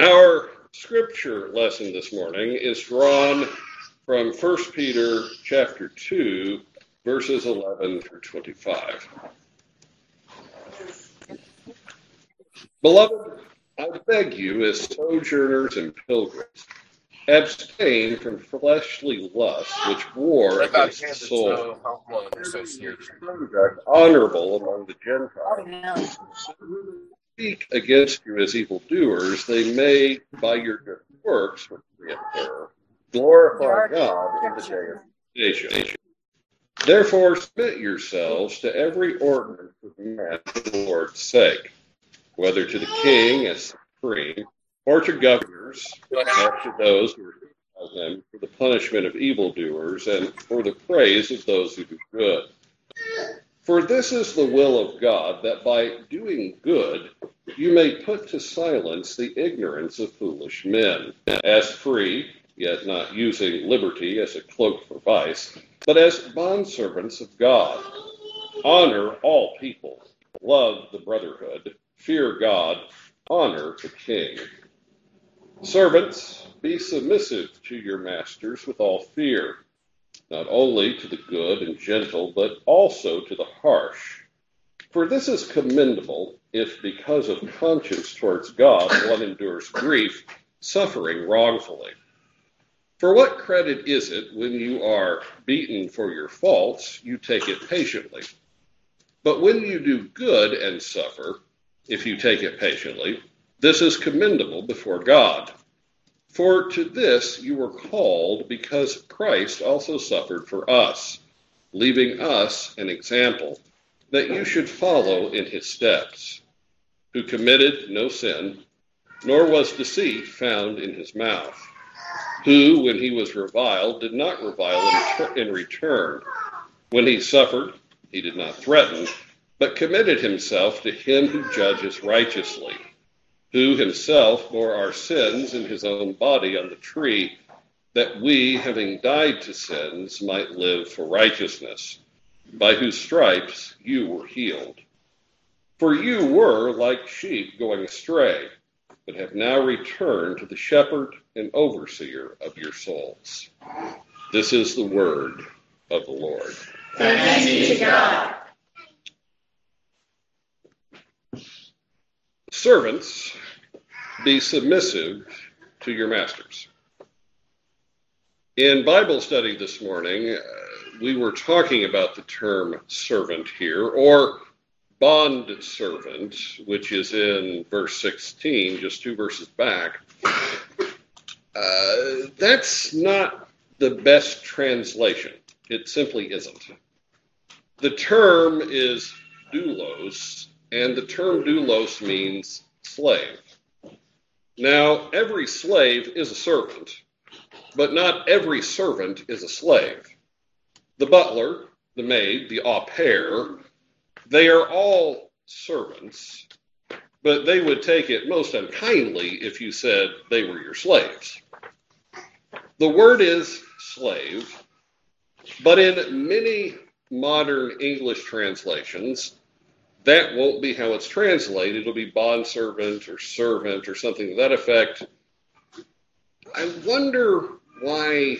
Our scripture lesson this morning is drawn from 1 Peter chapter 2, verses 11 through 25. Beloved, I beg you, as sojourners and pilgrims, abstain from fleshly lusts which war against the soul. Honorable among the Gentiles. Oh, Speak against you as evildoers, they may, by your good works, which we observe, glorify God in the day of visitation. Therefore, submit yourselves to every ordinance of man for the Lord's sake, whether to the king as supreme, or to governors, or to those who are them for the punishment of evildoers and for the praise of those who do good. For this is the will of God, that by doing good you may put to silence the ignorance of foolish men, as free, yet not using liberty as a cloak for vice, but as bondservants of God. Honor all people, love the brotherhood, fear God, honor the king. Servants, be submissive to your masters with all fear, not only to the good and gentle, but also to the harsh. For this is commendable if, because of conscience towards God, one endures grief, suffering wrongfully. For what credit is it when you are beaten for your faults, you take it patiently? But when you do good and suffer, if you take it patiently, this is commendable before God. For to this you were called because Christ also suffered for us, leaving us an example that you should follow in his steps, who committed no sin, nor was deceit found in his mouth, who, when he was reviled, did not revile in, return. When he suffered, he did not threaten, but committed himself to him who judges righteously, who himself bore our sins in his own body on the tree, that we, having died to sins, might live for righteousness by whose stripes you were healed. For you were like sheep going astray, but have now returned to the shepherd and overseer of your souls. This is the word of the Lord. Thanks be to God. Servants, be submissive to your masters. In Bible study this morning, uh, we were talking about the term servant here, or bond servant, which is in verse 16, just two verses back. Uh, that's not the best translation. It simply isn't. The term is doulos, and the term doulos means slave. Now, every slave is a servant, but not every servant is a slave the butler, the maid, the au pair, they are all servants, but they would take it most unkindly if you said they were your slaves. The word is slave, but in many modern English translations, that won't be how it's translated. It'll be bondservant or servant or something to that effect. I wonder why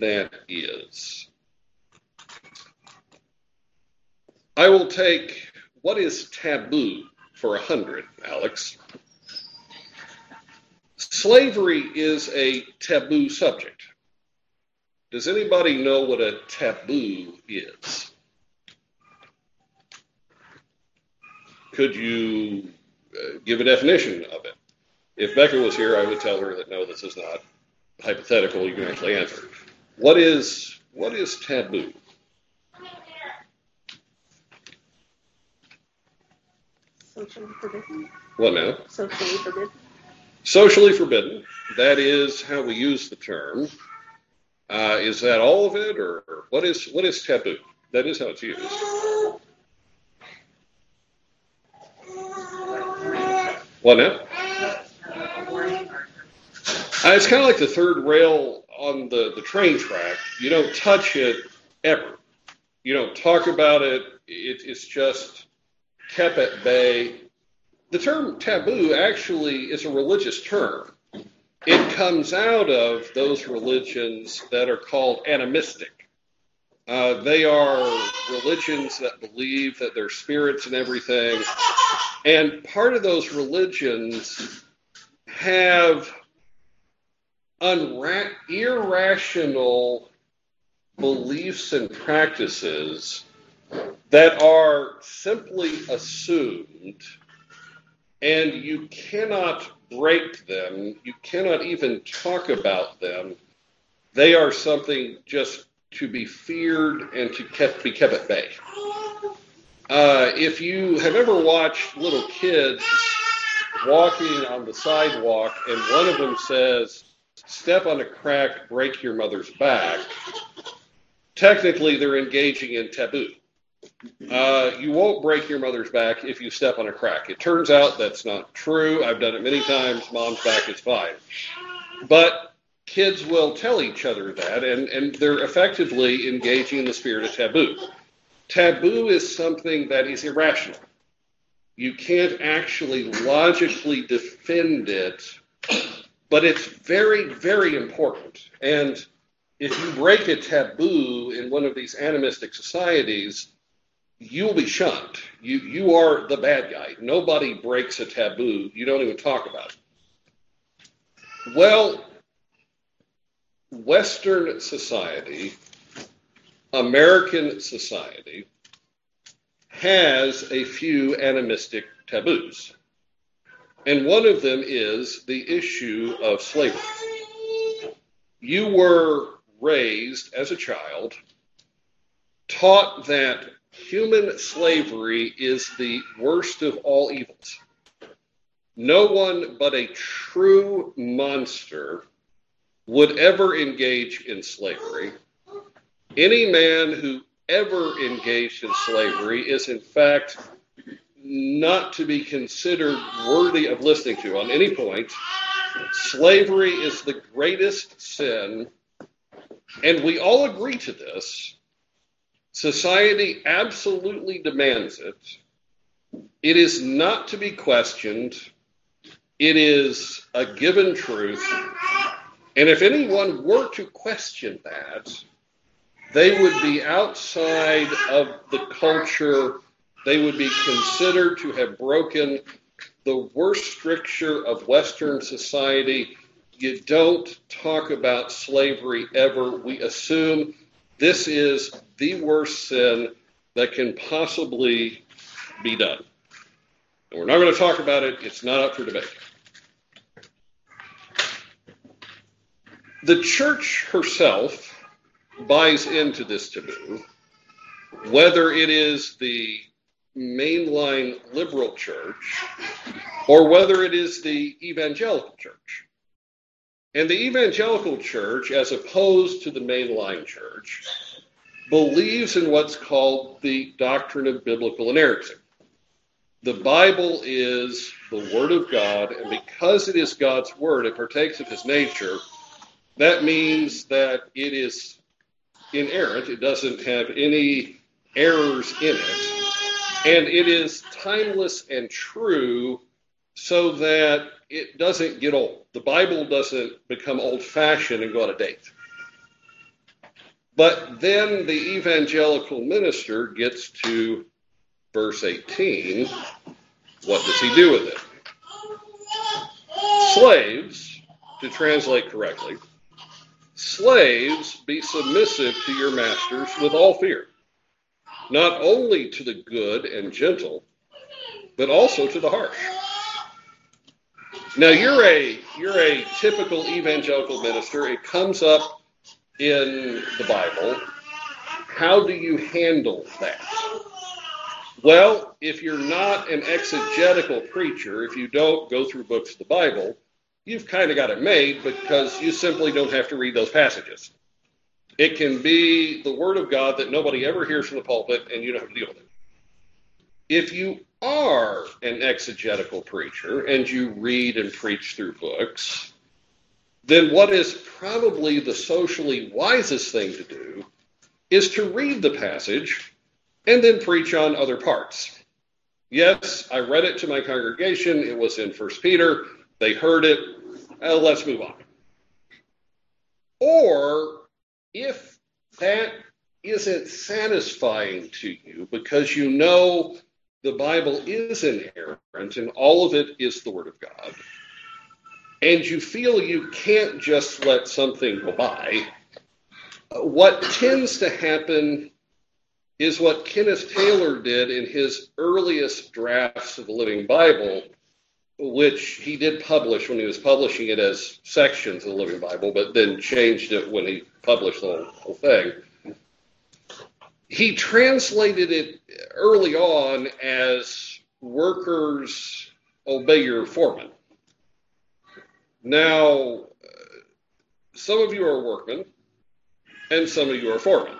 that is. I will take what is taboo for a hundred, Alex. Slavery is a taboo subject. Does anybody know what a taboo is? Could you uh, give a definition of it? If Becca was here, I would tell her that no, this is not hypothetical. You can actually answer. What is what is taboo? Socially forbidden? What now? Socially forbidden? Socially forbidden. That is how we use the term. Uh, is that all of it, or what is what is taboo? That is how it's used. What now? Uh, it's kind of like the third rail on the, the train track. You don't touch it ever. You don't talk about it. it it's just kept at bay the term taboo actually is a religious term. It comes out of those religions that are called animistic. Uh, they are religions that believe that there's spirits and everything. And part of those religions have unra- irrational beliefs and practices that are simply assumed, and you cannot break them, you cannot even talk about them. They are something just to be feared and to kept, be kept at bay. Uh, if you have ever watched little kids walking on the sidewalk and one of them says, Step on a crack, break your mother's back, technically they're engaging in taboo. Uh, you won't break your mother's back if you step on a crack. It turns out that's not true. I've done it many times. Mom's back is fine. But kids will tell each other that, and, and they're effectively engaging in the spirit of taboo. Taboo is something that is irrational. You can't actually logically defend it, but it's very, very important. And if you break a taboo in one of these animistic societies, you'll be shunned. You you are the bad guy. Nobody breaks a taboo. You don't even talk about it. Well, Western society, American society, has a few animistic taboos. And one of them is the issue of slavery. You were raised as a child, taught that human slavery is the worst of all evils. No one but a true monster would ever engage in slavery. Any man who ever engaged in slavery is, in fact, not to be considered worthy of listening to on any point. Slavery is the greatest sin, and we all agree to this. Society absolutely demands it. It is not to be questioned. It is a given truth. And if anyone were to question that, they would be outside of the culture. They would be considered to have broken the worst stricture of Western society. You don't talk about slavery ever. We assume this is the worst sin that can possibly be done. And we're not going to talk about it, it's not up for debate. The church herself buys into this taboo, whether it is the mainline liberal church or whether it is the evangelical church. And the evangelical church, as opposed to the mainline church, believes in what's called the doctrine of biblical inerrancy. The Bible is the Word of God, and because it is God's Word, it partakes of His nature. That means that it is inerrant, it doesn't have any errors in it, and it is timeless and true so that it doesn't get old. The Bible doesn't become old fashioned and go out of date. But then the evangelical minister gets to verse 18. What does he do with it? Slaves, to translate correctly, slaves be submissive to your masters with all fear, not only to the good and gentle, but also to the harsh. Now you're a you're a typical evangelical minister. It comes up in the Bible. How do you handle that? Well, if you're not an exegetical preacher, if you don't go through books of the Bible, you've kind of got it made because you simply don't have to read those passages. It can be the Word of God that nobody ever hears from the pulpit, and you don't have to deal with it. If you are an exegetical preacher and you read and preach through books, then what is probably the socially wisest thing to do is to read the passage and then preach on other parts. Yes, I read it to my congregation. It was in First Peter. They heard it. Uh, let's move on. Or if that isn't satisfying to you because you know the Bible is inerrant and all of it is the Word of God, and you feel you can't just let something go by, what tends to happen is what Kenneth Taylor did in his earliest drafts of the Living Bible, which he did publish when he was publishing it as sections of the Living Bible, but then changed it when he published the whole, whole thing. He translated it early on as workers obey your foreman. Now, some of you are workmen, and some of you are foremen.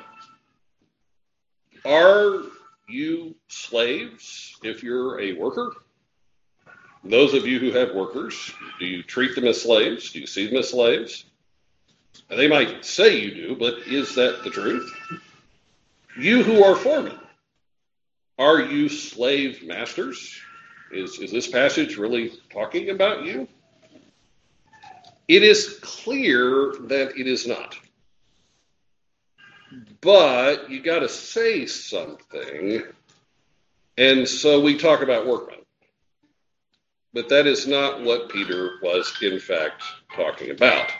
Are you slaves if you're a worker? Those of you who have workers, do you treat them as slaves? Do you see them as slaves? And they might say you do, but is that the truth? You who are foremen, are you slave masters? Is, is this passage really talking about you? It is clear that it is not but you got to say something. And so we talk about workmen. But that is not what Peter was, in fact, talking about.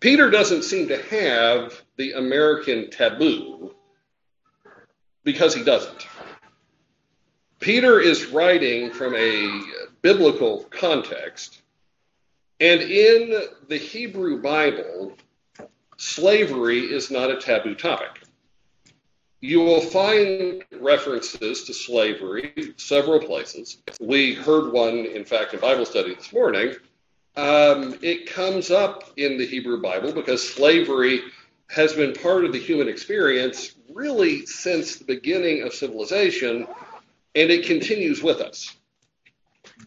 Peter doesn't seem to have the American taboo because he doesn't. Peter is writing from a biblical context, and in the Hebrew Bible, slavery is not a taboo topic. You will find references to slavery several places. We heard one, in fact, in Bible study this morning. Um, it comes up in the Hebrew Bible because slavery has been part of the human experience really since the beginning of civilization, and it continues with us.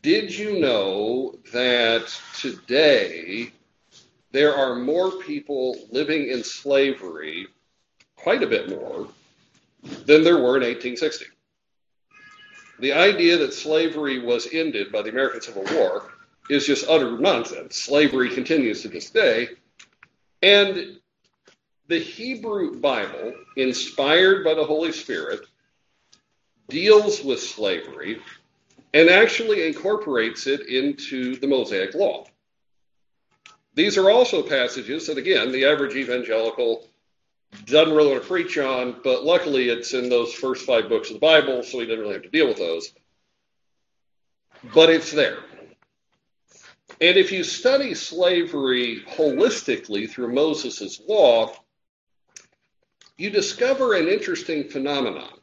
Did you know that today there are more people living in slavery, quite a bit more, than there were in 1860. The idea that slavery was ended by the American Civil War is just utter nonsense. Slavery continues to this day. And the Hebrew Bible, inspired by the Holy Spirit, deals with slavery and actually incorporates it into the Mosaic Law. These are also passages that, again, the average evangelical doesn't really want to preach on, but luckily it's in those first five books of the Bible, so he doesn't really have to deal with those. But it's there. And if you study slavery holistically through Moses' law, you discover an interesting phenomenon.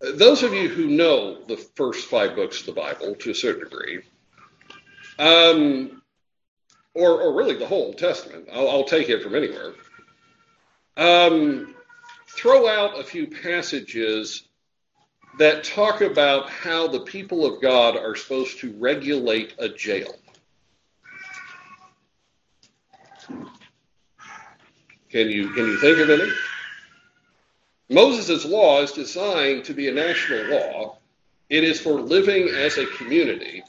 Those of you who know the first five books of the Bible to a certain degree um, or, or really the whole Old Testament. I'll, I'll take it from anywhere. Um, throw out a few passages that talk about how the people of God are supposed to regulate a jail. Can you can you think of any? Moses' law is designed to be a national law. It is for living as a community.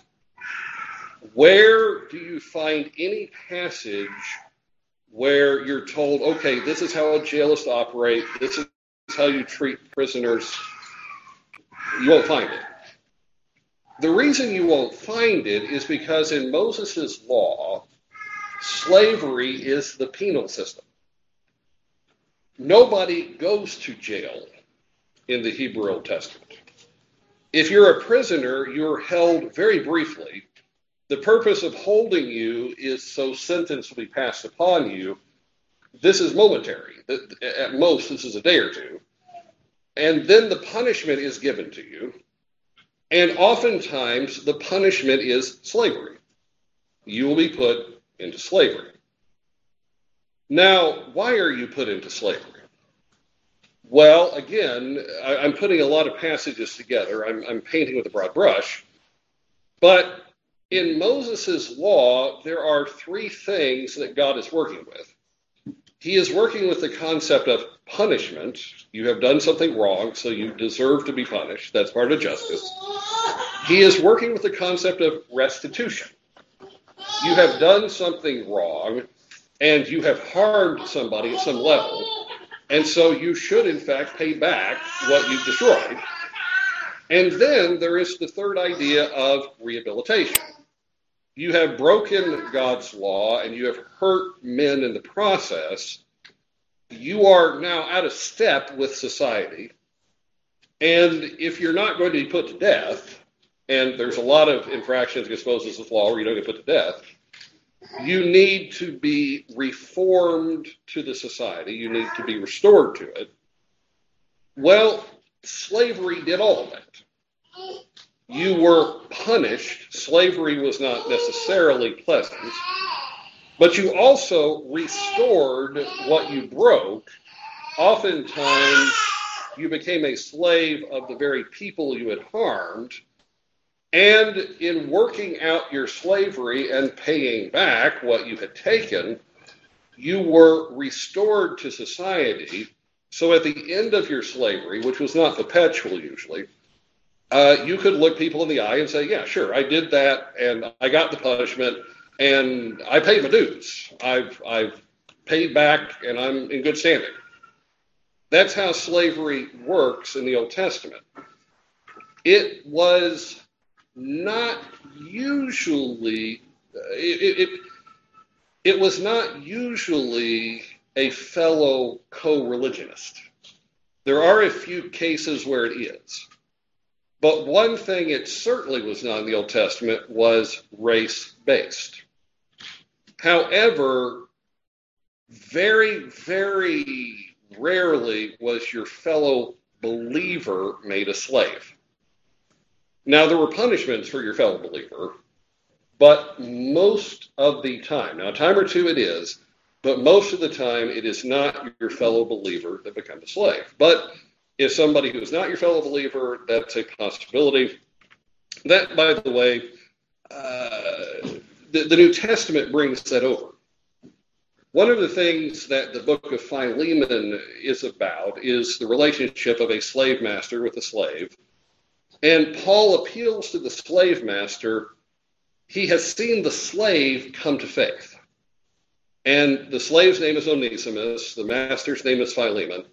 Where do you find any passage where you're told, okay, this is how a jail is to operate, this is how you treat prisoners? You won't find it. The reason you won't find it is because in Moses' law, slavery is the penal system. Nobody goes to jail in the Hebrew Old Testament. If you're a prisoner, you're held very briefly the purpose of holding you is so sentence will be passed upon you. This is momentary. At most, this is a day or two. And then the punishment is given to you. And oftentimes, the punishment is slavery. You will be put into slavery. Now, why are you put into slavery? Well, again, I, am putting a lot of passages together. I'm, I'm painting with a broad brush. But in Moses' law, there are three things that God is working with. He is working with the concept of punishment. You have done something wrong, so you deserve to be punished. That's part of justice. He is working with the concept of restitution. You have done something wrong, and you have harmed somebody at some level, and so you should, in fact, pay back what you've destroyed. And then there is the third idea of rehabilitation. You have broken God's law and you have hurt men in the process. You are now out of step with society. And if you're not going to be put to death, and there's a lot of infractions against Moses' law where you don't get put to death, you need to be reformed to the society. You need to be restored to it. Well, slavery did all of that. You were punished. Slavery was not necessarily pleasant, but you also restored what you broke. Oftentimes, you became a slave of the very people you had harmed and in working out your slavery and paying back what you had taken, you were restored to society. So at the end of your slavery, which was not perpetual usually, uh, you could look people in the eye and say, Yeah, sure, I did that and I got the punishment and I paid my dues. I've, I've paid back and I'm in good standing. That's how slavery works in the Old Testament. It was not usually it, it, it was not usually a fellow co-religionist. There are a few cases where it is. But one thing it certainly was not in the Old Testament was race based. However, very, very rarely was your fellow believer made a slave. Now, there were punishments for your fellow believer, but most of the time, now, a time or two it is, but most of the time it is not your fellow believer that becomes a slave. But if somebody who is not your fellow believer, that's a possibility. That, by the way, uh, the, the New Testament brings that over. One of the things that the book of Philemon is about is the relationship of a slave master with a slave and Paul appeals to the slave master. He has seen the slave come to faith. And the slave's name is Onesimus, the master's name is Philemon.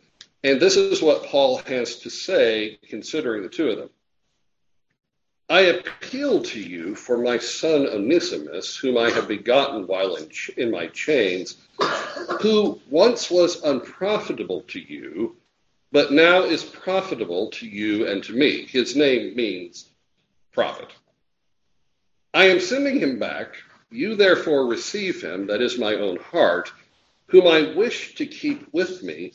And this is what Paul has to say, considering the two of them. I appeal to you for my son Onesimus, whom I have begotten while in, ch- in my chains, who once was unprofitable to you but now is profitable to you and to me. His name means profit. I am sending him back. You therefore receive him, that is my own heart, whom I wish to keep with me,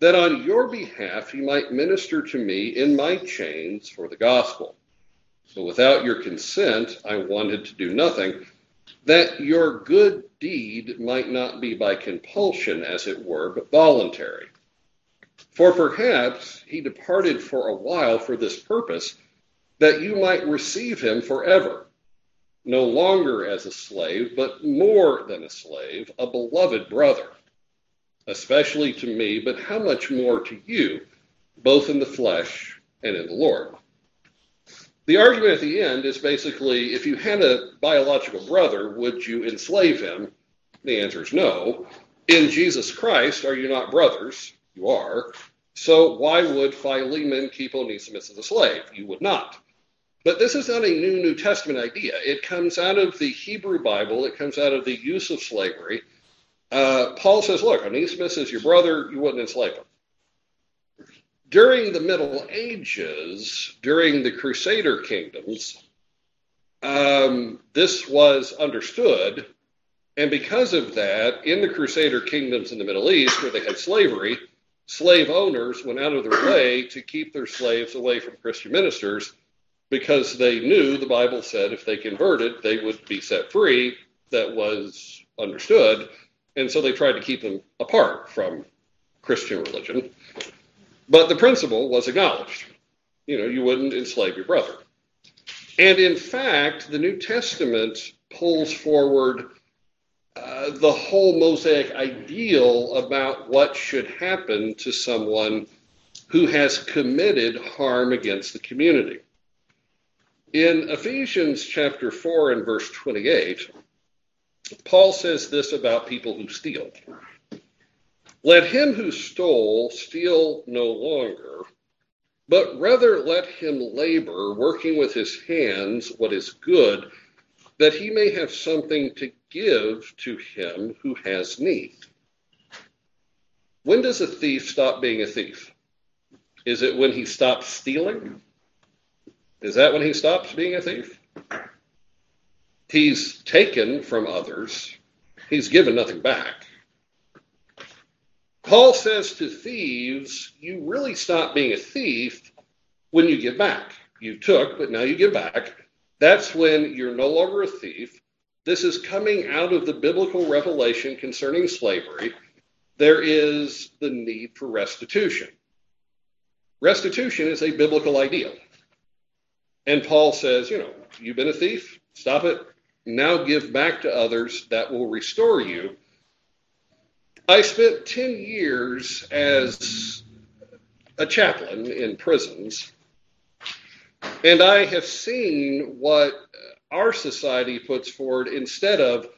that on your behalf he might minister to me in my chains for the gospel. But without your consent, I wanted to do nothing, that your good deed might not be by compulsion, as it were, but voluntary. For perhaps he departed for a while for this purpose, that you might receive him forever, no longer as a slave, but more than a slave, a beloved brother, especially to me, but how much more to you, both in the flesh and in the Lord. The argument at the end is basically if you had a biological brother, would you enslave him? The answer is no. In Jesus Christ, are you not brothers? You are. So why would Philemon keep Onesimus as a slave? You would not. But this is not a new New Testament idea. It comes out of the Hebrew Bible, it comes out of the use of slavery. Uh, Paul says, look, Onesimus is your brother, you wouldn't enslave him. During the Middle Ages, during the Crusader kingdoms, um, this was understood. And because of that, in the Crusader kingdoms in the Middle East, where they had slavery, slave owners went out of their way to keep their slaves away from Christian ministers because they knew the Bible said if they converted, they would be set free. That was understood. And so they tried to keep them apart from Christian religion. But the principle was acknowledged. You know, you wouldn't enslave your brother. And in fact, the New Testament pulls forward uh, the whole Mosaic ideal about what should happen to someone who has committed harm against the community. In Ephesians chapter 4 and verse 28, Paul says this about people who steal. Let him who stole steal no longer, but rather let him labor, working with his hands what is good, that he may have something to give to him who has need. When does a thief stop being a thief? Is it when he stops stealing? Is that when he stops being a thief? He's taken from others, he's given nothing back. Paul says to thieves, you really stop being a thief when you give back. You took, but now you give back. That's when you're no longer a thief. This is coming out of the biblical revelation concerning slavery. There is the need for restitution. Restitution is a biblical ideal. And Paul says, you know, you've been a thief, stop it. Now give back to others that will restore you. I spent 10 years as a chaplain in prisons, and I have seen what our society puts forward instead of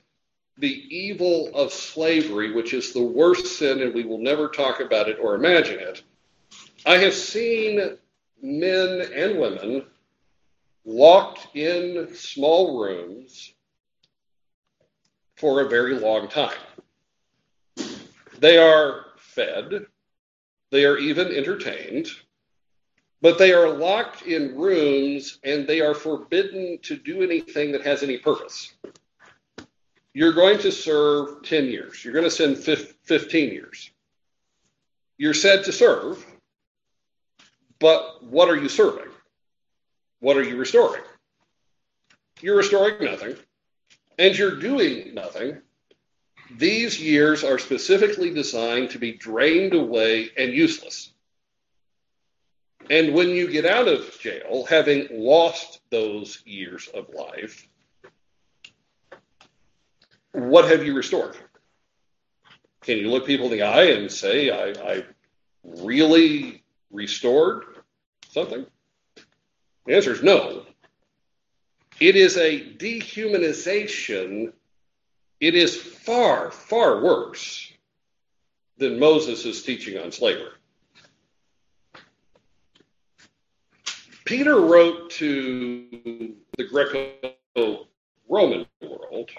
the evil of slavery, which is the worst sin, and we will never talk about it or imagine it. I have seen men and women locked in small rooms for a very long time. They are fed, they are even entertained, but they are locked in rooms and they are forbidden to do anything that has any purpose. You're going to serve 10 years, you're going to send 15 years. You're said to serve, but what are you serving? What are you restoring? You're restoring nothing, and you're doing nothing. These years are specifically designed to be drained away and useless. And when you get out of jail, having lost those years of life, what have you restored? Can you look people in the eye and say, I, I really restored something? The answer is no. It is a dehumanization. It is far, far worse than Moses' teaching on slavery. Peter wrote to the Greco Roman world.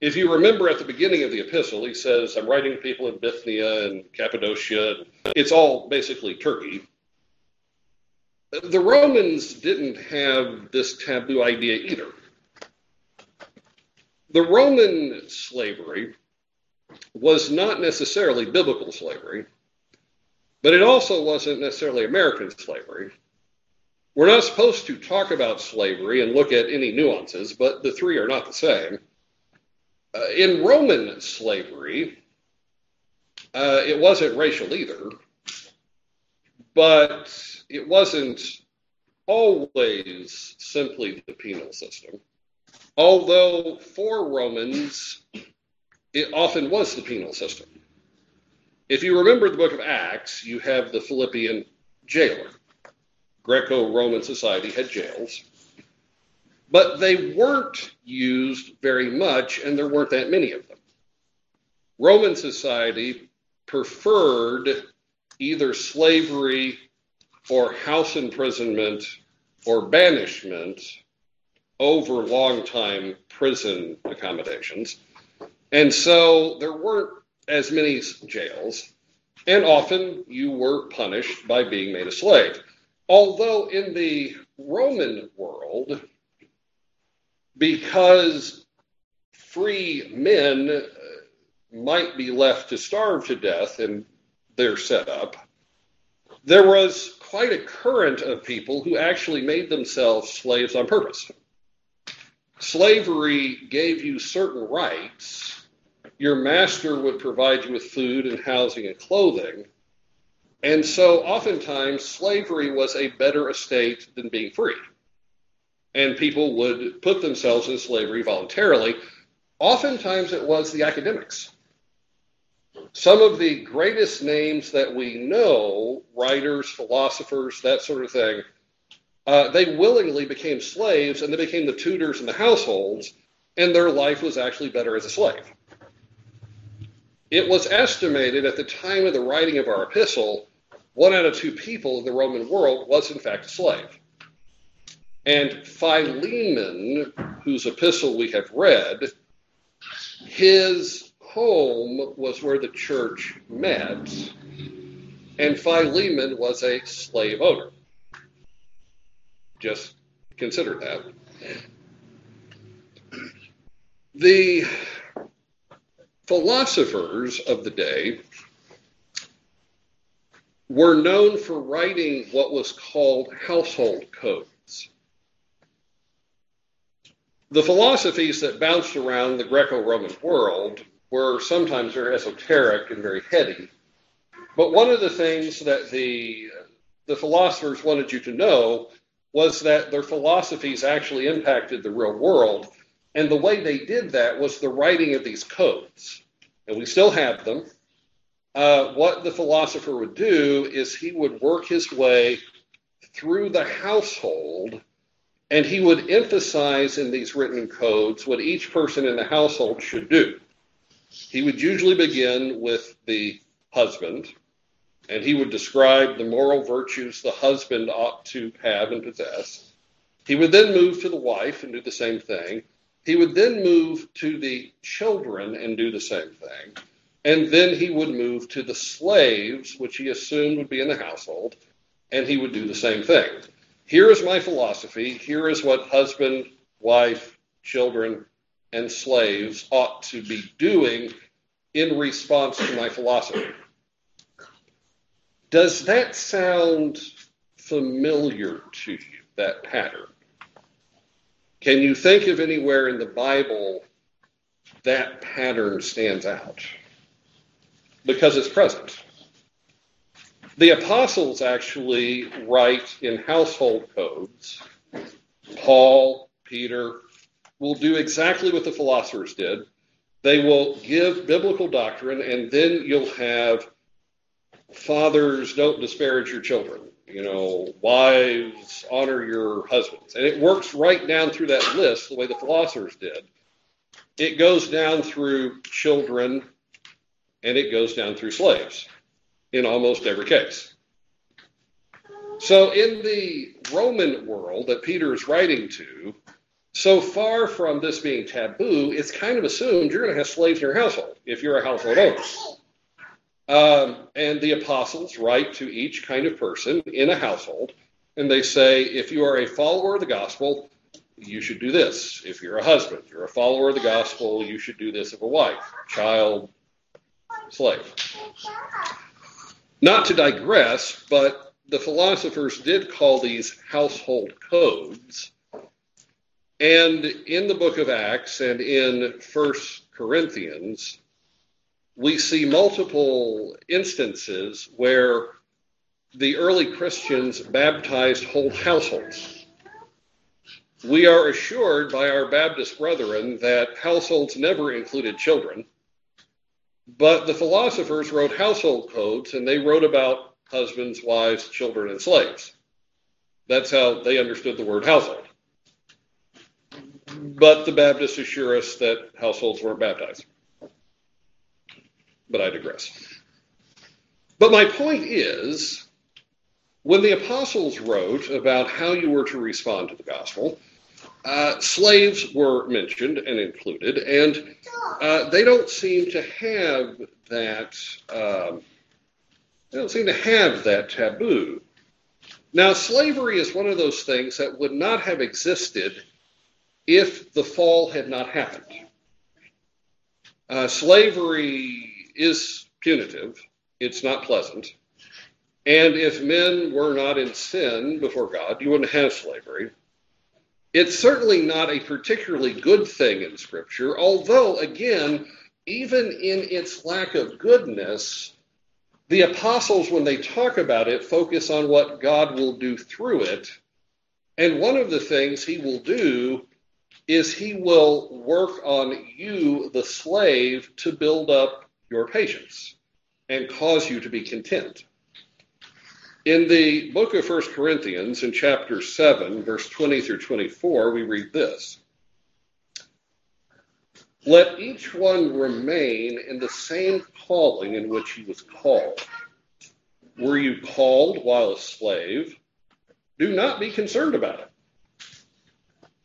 If you remember at the beginning of the epistle, he says, I'm writing to people in Bithynia and Cappadocia. It's all basically Turkey the Romans didn't have this taboo idea either. The Roman slavery was not necessarily biblical slavery, but it also wasn't necessarily American slavery. We're not supposed to talk about slavery and look at any nuances, but the three are not the same. Uh, in Roman slavery, uh, it wasn't racial either, but it wasn't always simply the penal system. Although for Romans, it often was the penal system. If you remember the book of Acts, you have the Philippian jailer. Greco Roman society had jails, but they weren't used very much, and there weren't that many of them. Roman society preferred either slavery or house imprisonment or banishment over long time prison accommodations. And so there weren't as many jails, and often you were punished by being made a slave. Although in the Roman world, because free men might be left to starve to death in their setup, there was quite a current of people who actually made themselves slaves on purpose. Slavery gave you certain rights. Your master would provide you with food and housing and clothing. And so oftentimes slavery was a better estate than being free. And people would put themselves in slavery voluntarily. oftentimes it was the academics. Some of the greatest names that we know, writers, philosophers, that sort of thing, uh, they willingly became slaves and they became the tutors in the households, and their life was actually better as a slave. It was estimated at the time of the writing of our epistle, one out of two people in the Roman world was in fact a slave. And Philemon, whose epistle we have read, his home was where the church met, and Philemon was a slave owner. Just consider that. The philosophers of the day were known for writing what was called household codes. The philosophies that bounced around the Greco Roman world were sometimes very esoteric and very heady. But one of the things that the, the philosophers wanted you to know was that their philosophies actually impacted the real world. And the way they did that was the writing of these codes. And we still have them. Uh, what the philosopher would do is he would work his way through the household and he would emphasize in these written codes what each person in the household should do. He would usually begin with the husband, and he would describe the moral virtues the husband ought to have and possess. He would then move to the wife and do the same thing. He would then move to the children and do the same thing. And then he would move to the slaves, which he assumed would be in the household, and he would do the same thing. Here is my philosophy. Here is what husband, wife, children, and slaves ought to be doing in response to my philosophy. Does that sound familiar to you, that pattern? Can you think of anywhere in the Bible that pattern stands out? Because it's present. The apostles actually write in household codes. Paul, Peter, will do exactly what the philosophers did. They will give biblical doctrine, and then you'll have fathers don't disparage your children. You know, wives honor your husbands. And it works right down through that list the way the philosophers did. It goes down through children and it goes down through slaves in almost every case. So, in the Roman world that Peter is writing to, so far from this being taboo, it's kind of assumed you're going to have slaves in your household if you're a household owner. Um, and the apostles write to each kind of person in a household, and they say, if you are a follower of the gospel, you should do this. If you're a husband, you're a follower of the gospel, you should do this of a wife, child, slave. Not to digress, but the philosophers did call these household codes and in the book of Acts and in First Corinthians, we see multiple instances where the early Christians baptized whole households. We are assured by our Baptist brethren that households never included children, but the philosophers wrote household codes and they wrote about husbands, wives, children, and slaves. That's how they understood the word household. But the Baptists assure us that households weren't baptized. But I digress. But my point is when the apostles wrote about how you were to respond to the gospel, uh, slaves were mentioned and included, and uh, they don't seem to have that. Um, they don't seem to have that taboo. Now, slavery is one of those things that would not have existed if the fall had not happened. Uh, slavery is punitive, it's not pleasant. And if men were not in sin before God, you wouldn't have slavery. It's certainly not a particularly good thing in Scripture, although, again, even in its lack of goodness, the apostles, when they talk about it, focus on what God will do through it. And one of the things he will do is he will work on you, the slave, to build up your patience and cause you to be content. In the book of 1 Corinthians, in chapter 7, verse 20 through 24, we read this Let each one remain in the same calling in which he was called. Were you called while a slave? Do not be concerned about it.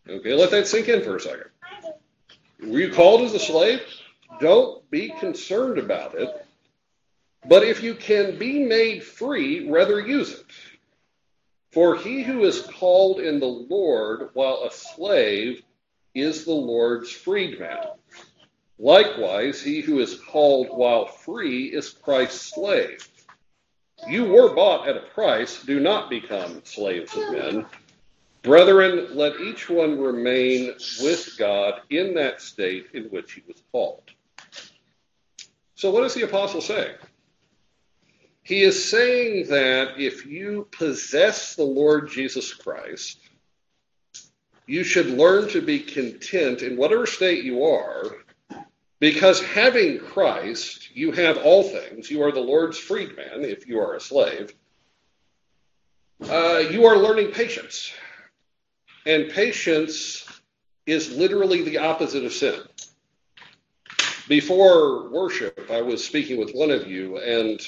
Okay, let that sink in for a second. Were you called as a slave? Don't be concerned about it. But if you can be made free, rather use it. For he who is called in the Lord while a slave is the Lord's freedman. Likewise, he who is called while free is Christ's slave. You were bought at a price. Do not become slaves of men. Brethren, let each one remain with God in that state in which he was called. So, what does the apostle say? He is saying that if you possess the Lord Jesus Christ, you should learn to be content in whatever state you are, because having Christ, you have all things. You are the Lord's freedman if you are a slave. Uh, you are learning patience. And patience is literally the opposite of sin. Before worship, I was speaking with one of you, and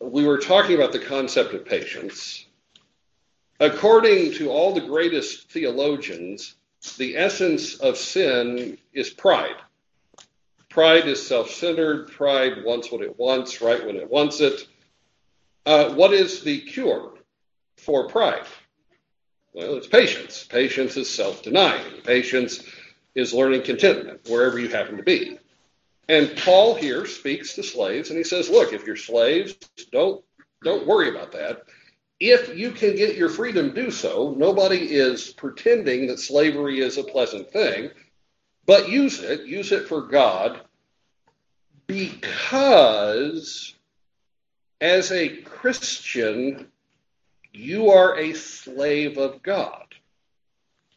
we were talking about the concept of patience. According to all the greatest theologians, the essence of sin is pride. Pride is self centered. Pride wants what it wants, right when it wants it. Uh, what is the cure for pride? Well, it's patience. Patience is self denying. Patience is learning contentment wherever you happen to be. And Paul here speaks to slaves and he says, look, if you're slaves, don't don't worry about that. If you can get your freedom, do so. Nobody is pretending that slavery is a pleasant thing, but use it, use it for God, because as a Christian, you are a slave of God.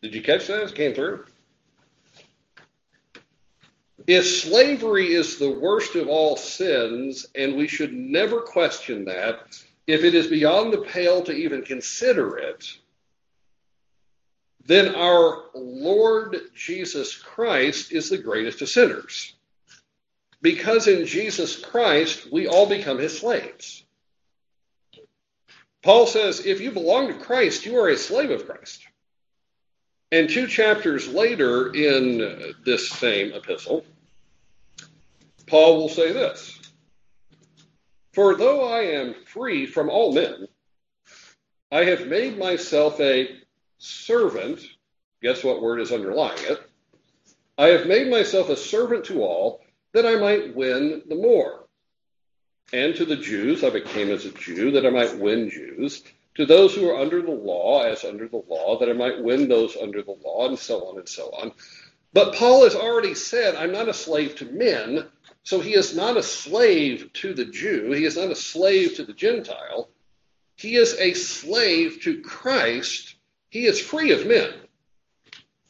Did you catch that? It came through. If slavery is the worst of all sins, and we should never question that, if it is beyond the pale to even consider it, then our Lord Jesus Christ is the greatest of sinners. Because in Jesus Christ, we all become his slaves. Paul says, if you belong to Christ, you are a slave of Christ. And two chapters later in this same epistle, Paul will say this For though I am free from all men, I have made myself a servant. Guess what word is underlying it? I have made myself a servant to all that I might win the more. And to the Jews, I became as a Jew that I might win Jews. To those who are under the law, as under the law, that I might win those under the law, and so on and so on. But Paul has already said, I'm not a slave to men, so he is not a slave to the Jew, he is not a slave to the Gentile. He is a slave to Christ. He is free of men.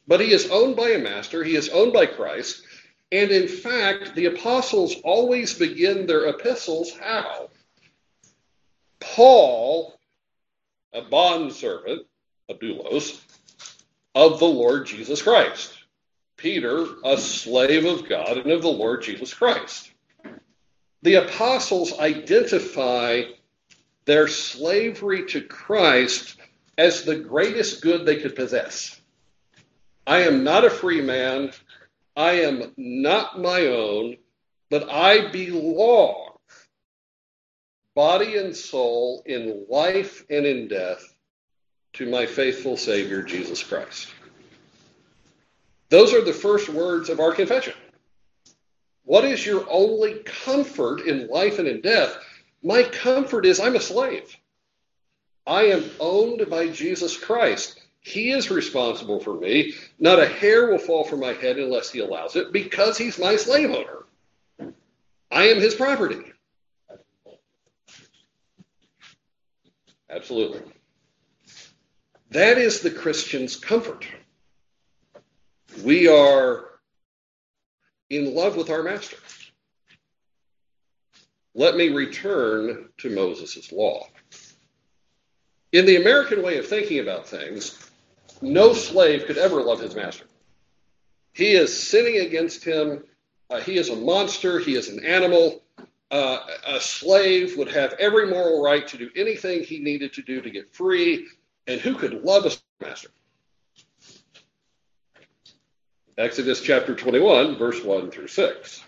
But he is owned by a master, he is owned by Christ. And in fact, the apostles always begin their epistles how? Paul, a bondservant, a doulos, of the Lord Jesus Christ. Peter, a slave of God and of the Lord Jesus Christ. The apostles identify their slavery to Christ as the greatest good they could possess. I am not a free man. I am not my own, but I belong, body and soul, in life and in death, to my faithful Savior, Jesus Christ. Those are the first words of our confession. What is your only comfort in life and in death? My comfort is I'm a slave. I am owned by Jesus Christ. He is responsible for me. Not a hair will fall from my head unless he allows it because he's my slave owner. I am his property. Absolutely. That is the Christian's comfort. We are in love with our master. Let me return to Moses' law. In the American way of thinking about things, no slave could ever love his master. He is sinning against him. Uh, he is a monster. He is an animal. Uh, a slave would have every moral right to do anything he needed to do to get free. And who could love a master? Exodus chapter 21, verse 1 through 6.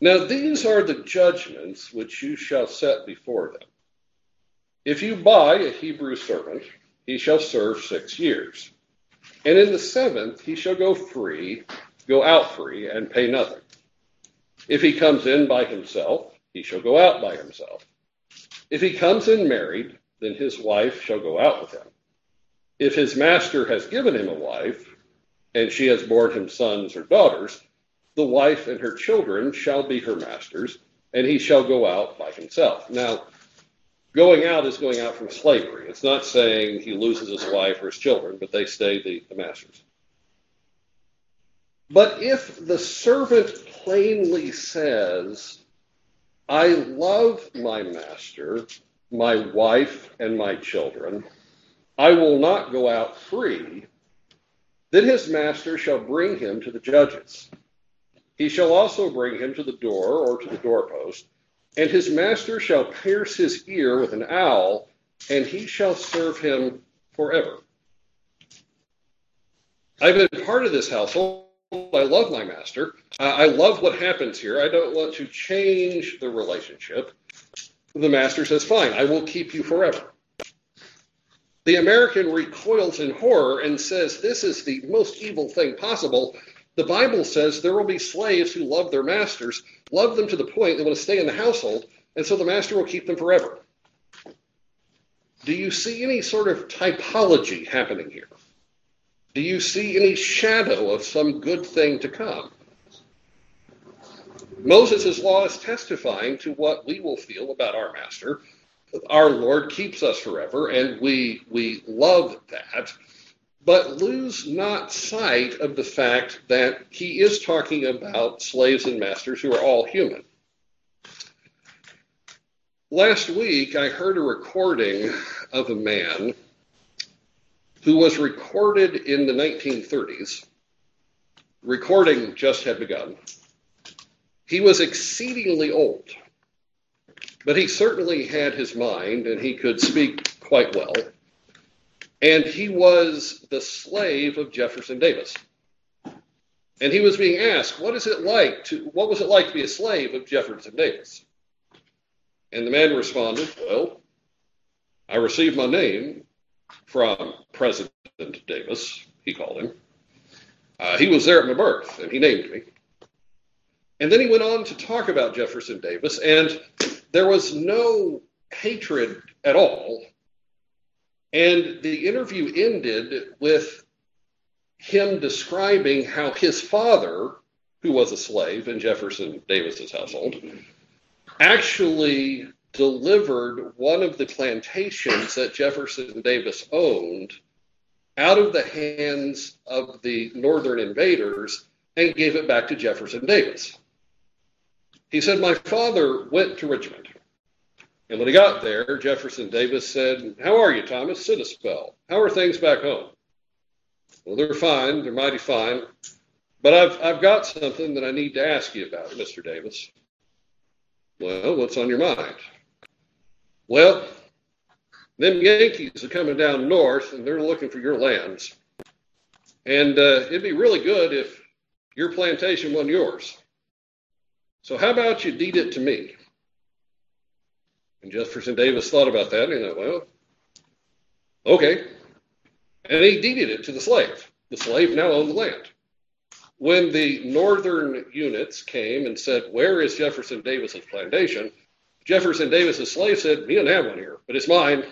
Now, these are the judgments which you shall set before them. If you buy a Hebrew servant, he shall serve six years. And in the seventh, he shall go free, go out free, and pay nothing. If he comes in by himself, he shall go out by himself. If he comes in married, then his wife shall go out with him. If his master has given him a wife, and she has borne him sons or daughters, the wife and her children shall be her master's, and he shall go out by himself. Now, going out is going out from slavery. It's not saying he loses his wife or his children, but they stay the, the master's. But if the servant plainly says, I love my master, my wife, and my children, I will not go out free, then his master shall bring him to the judges. He shall also bring him to the door or to the doorpost, and his master shall pierce his ear with an awl, and he shall serve him forever. I've been part of this household. I love my master. I love what happens here. I don't want to change the relationship. The master says, Fine, I will keep you forever. The American recoils in horror and says, This is the most evil thing possible. The Bible says there will be slaves who love their masters, love them to the point they want to stay in the household, and so the master will keep them forever. Do you see any sort of typology happening here? Do you see any shadow of some good thing to come? Moses' law is testifying to what we will feel about our master our Lord keeps us forever, and we we love that. But lose not sight of the fact that he is talking about slaves and masters who are all human. Last week, I heard a recording of a man who was recorded in the 1930s. Recording just had begun. He was exceedingly old. But he certainly had his mind and he could speak quite well. And he was the slave of Jefferson Davis. And he was being asked, what is it like to what was it like to be a slave of Jefferson Davis? And the man responded, Well, I received my name from President Davis, he called him. Uh, he was there at my birth, and he named me. And then he went on to talk about Jefferson Davis, and there was no hatred at all. And the interview ended with him describing how his father, who was a slave in Jefferson Davis's household, actually delivered one of the plantations that Jefferson Davis owned out of the hands of the northern invaders and gave it back to Jefferson Davis. He said, My father went to Richmond. And when he got there, Jefferson Davis said, How are you, Thomas? Sit a spell. How are things back home? Well, they're fine. They're mighty fine. But I've, I've got something that I need to ask you about, Mr. Davis. Well, what's on your mind? Well, them Yankees are coming down north and they're looking for your lands. And uh, it'd be really good if your plantation wasn't yours. So how about you deed it to me? And Jefferson Davis thought about that and he thought, well, okay. And he deeded it to the slave. The slave now owned the land. When the northern units came and said, Where is Jefferson Davis's plantation? Jefferson Davis's slave said, He doesn't have one here, but it's mine.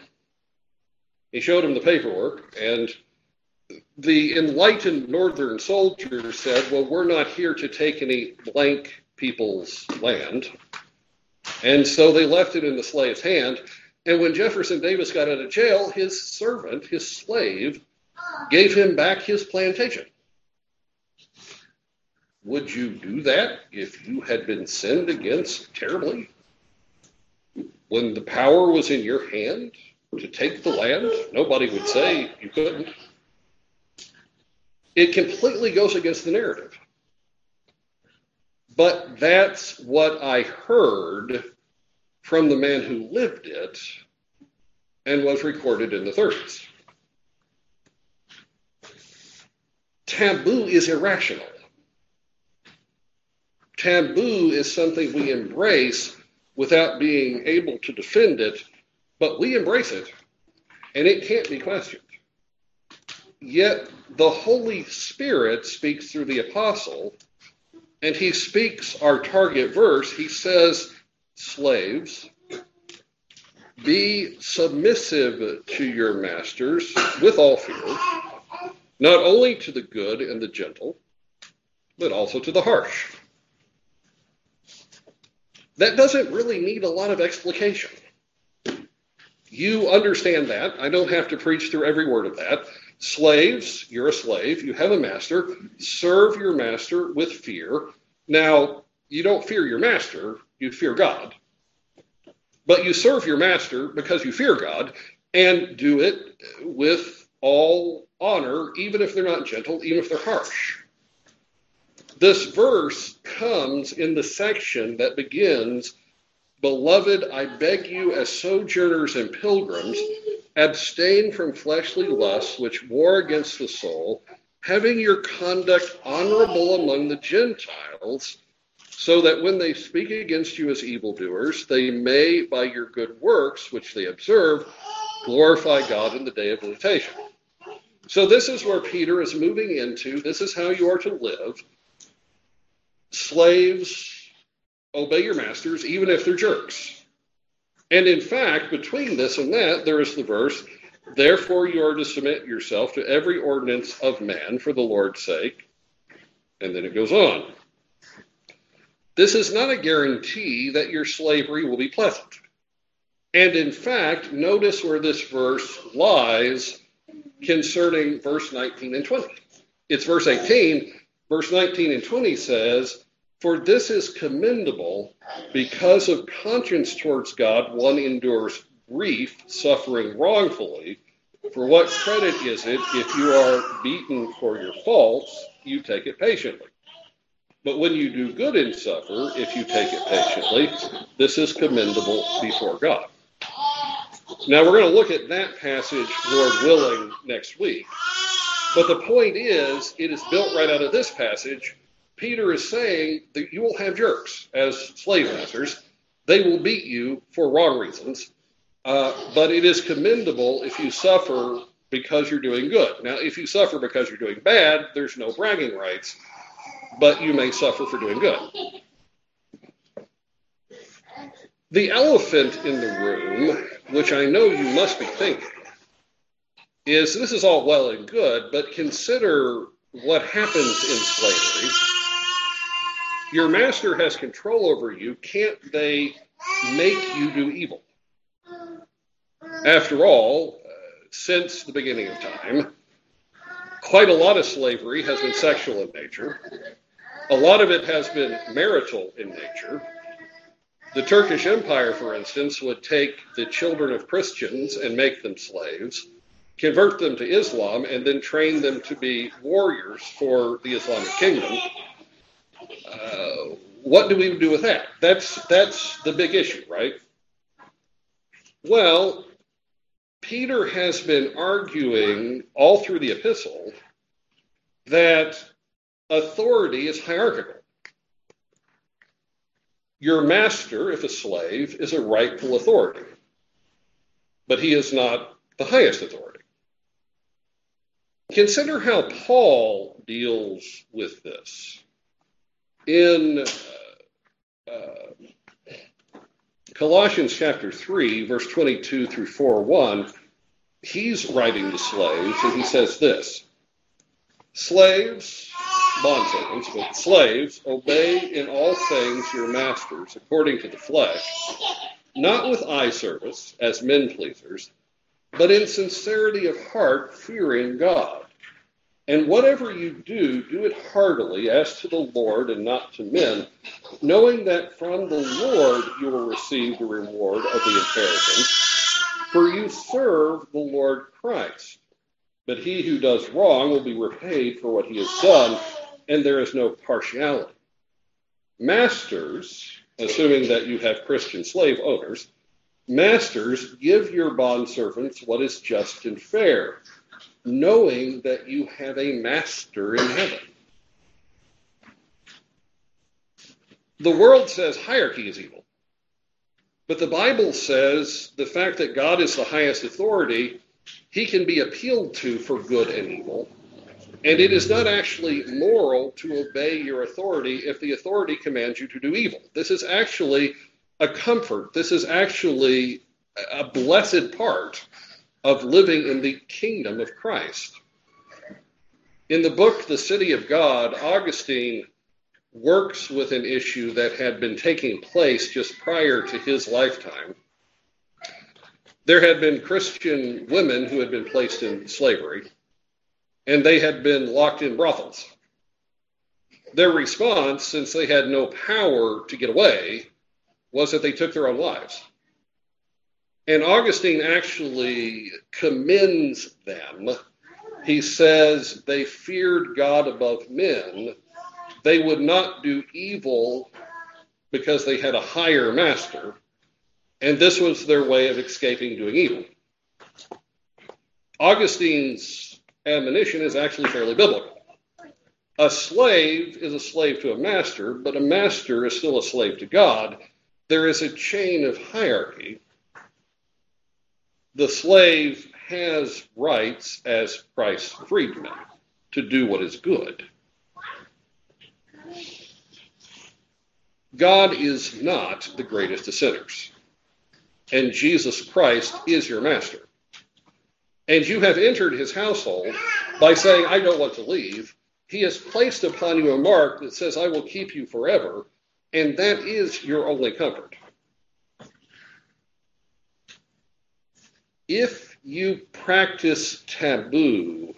He showed him the paperwork, and the enlightened northern soldiers said, Well, we're not here to take any blank people's land. And so they left it in the slave's hand. And when Jefferson Davis got out of jail, his servant, his slave, gave him back his plantation. Would you do that if you had been sinned against terribly? When the power was in your hand to take the land, nobody would say you couldn't. It completely goes against the narrative. But that's what I heard from the man who lived it and was recorded in the 30s. Taboo is irrational. Taboo is something we embrace without being able to defend it, but we embrace it, and it can't be questioned. Yet the Holy Spirit speaks through the apostle, and he speaks our target verse. He says, Slaves, be submissive to your masters with all fear, not only to the good and the gentle, but also to the harsh. That doesn't really need a lot of explication. You understand that. I don't have to preach through every word of that. Slaves, you're a slave, you have a master. Serve your master with fear. Now, you don't fear your master, you fear God. But you serve your master because you fear God and do it with all honor, even if they're not gentle, even if they're harsh. This verse comes in the section that begins Beloved, I beg you, as sojourners and pilgrims, abstain from fleshly lusts which war against the soul, having your conduct honorable among the Gentiles, so that when they speak against you as evildoers, they may, by your good works, which they observe, glorify God in the day of visitation. So, this is where Peter is moving into. This is how you are to live. Slaves, obey your masters, even if they're jerks. And in fact, between this and that, there is the verse, Therefore you are to submit yourself to every ordinance of man for the Lord's sake. And then it goes on. This is not a guarantee that your slavery will be pleasant. And in fact, notice where this verse lies concerning verse 19 and 20. It's verse 18. Verse 19 and 20 says, for this is commendable because of conscience towards God, one endures grief, suffering wrongfully. For what credit is it if you are beaten for your faults, you take it patiently? But when you do good and suffer, if you take it patiently, this is commendable before God. Now we're going to look at that passage, Lord willing, next week. But the point is, it is built right out of this passage Peter is saying that you will have jerks as slave masters. They will beat you for wrong reasons, uh, but it is commendable if you suffer because you're doing good. Now, if you suffer because you're doing bad, there's no bragging rights, but you may suffer for doing good. The elephant in the room, which I know you must be thinking, is this is all well and good, but consider what happens in slavery your master has control over you. Can't they make you do evil? After all, uh, since the beginning of time, quite a lot of slavery has been sexual in nature. A lot of it has been marital in nature. The Turkish Empire, for instance, would take the children of Christians and make them slaves, convert them to Islam, and then train them to be warriors for the Islamic kingdom uh, what do we do with that? That's that's the big issue, right? Well, Peter has been arguing all through the epistle that authority is hierarchical. Your master, if a slave, is a rightful authority, but he is not the highest authority. Consider how Paul deals with this in uh, uh, Colossians chapter 3, verse 22 through 4 1, he's writing to slaves, and he says this Slaves, bondservants, but slaves, obey in all things your masters according to the flesh, not with eye service as men pleasers, but in sincerity of heart, fearing God. And whatever you do, do it heartily as to the Lord and not to men, knowing that from the Lord you will receive the reward of the inheritance, for you serve the Lord Christ. But he who does wrong will be repaid for what he has done, and there is no partiality. Masters, assuming that you have Christian slave owners, masters, give your bondservants what is just and fair knowing that you have a master in heaven. The world says hierarchy is evil. But the Bible says the fact that God is the highest authority, he can be appealed to for good and evil. And it is not actually moral to obey your authority if the authority commands you to do evil. This is actually a comfort. This is actually a blessed part of living in the kingdom of Christ. In the book, The City of God, Augustine works with an issue that had been taking place just prior to his lifetime. There had been Christian women who had been placed in slavery, and they had been locked in brothels. Their response, since they had no power to get away, was that they took their own lives. And Augustine actually commends them. He says they feared God above men. They would not do evil because they had a higher master. And this was their way of escaping doing evil. Augustine's admonition is actually fairly biblical. A slave is a slave to a master, but a master is still a slave to God. There is a chain of hierarchy the slave has rights as Christ's freedman to do what is good. God is not the greatest of sinners, and Jesus Christ is your master. And you have entered his household by saying, I don't want to leave. He has placed upon you a mark that says, I will keep you forever, and that is your only comfort. If you practice taboo,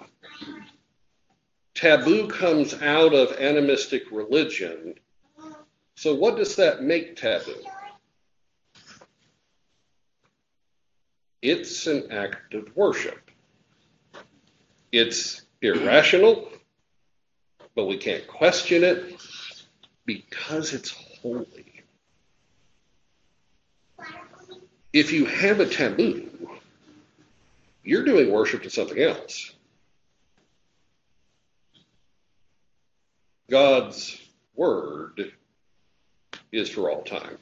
taboo comes out of animistic religion. So, what does that make taboo? It's an act of worship. It's irrational, but we can't question it because it's holy. If you have a taboo, you're doing worship to something else. God's word is for all time.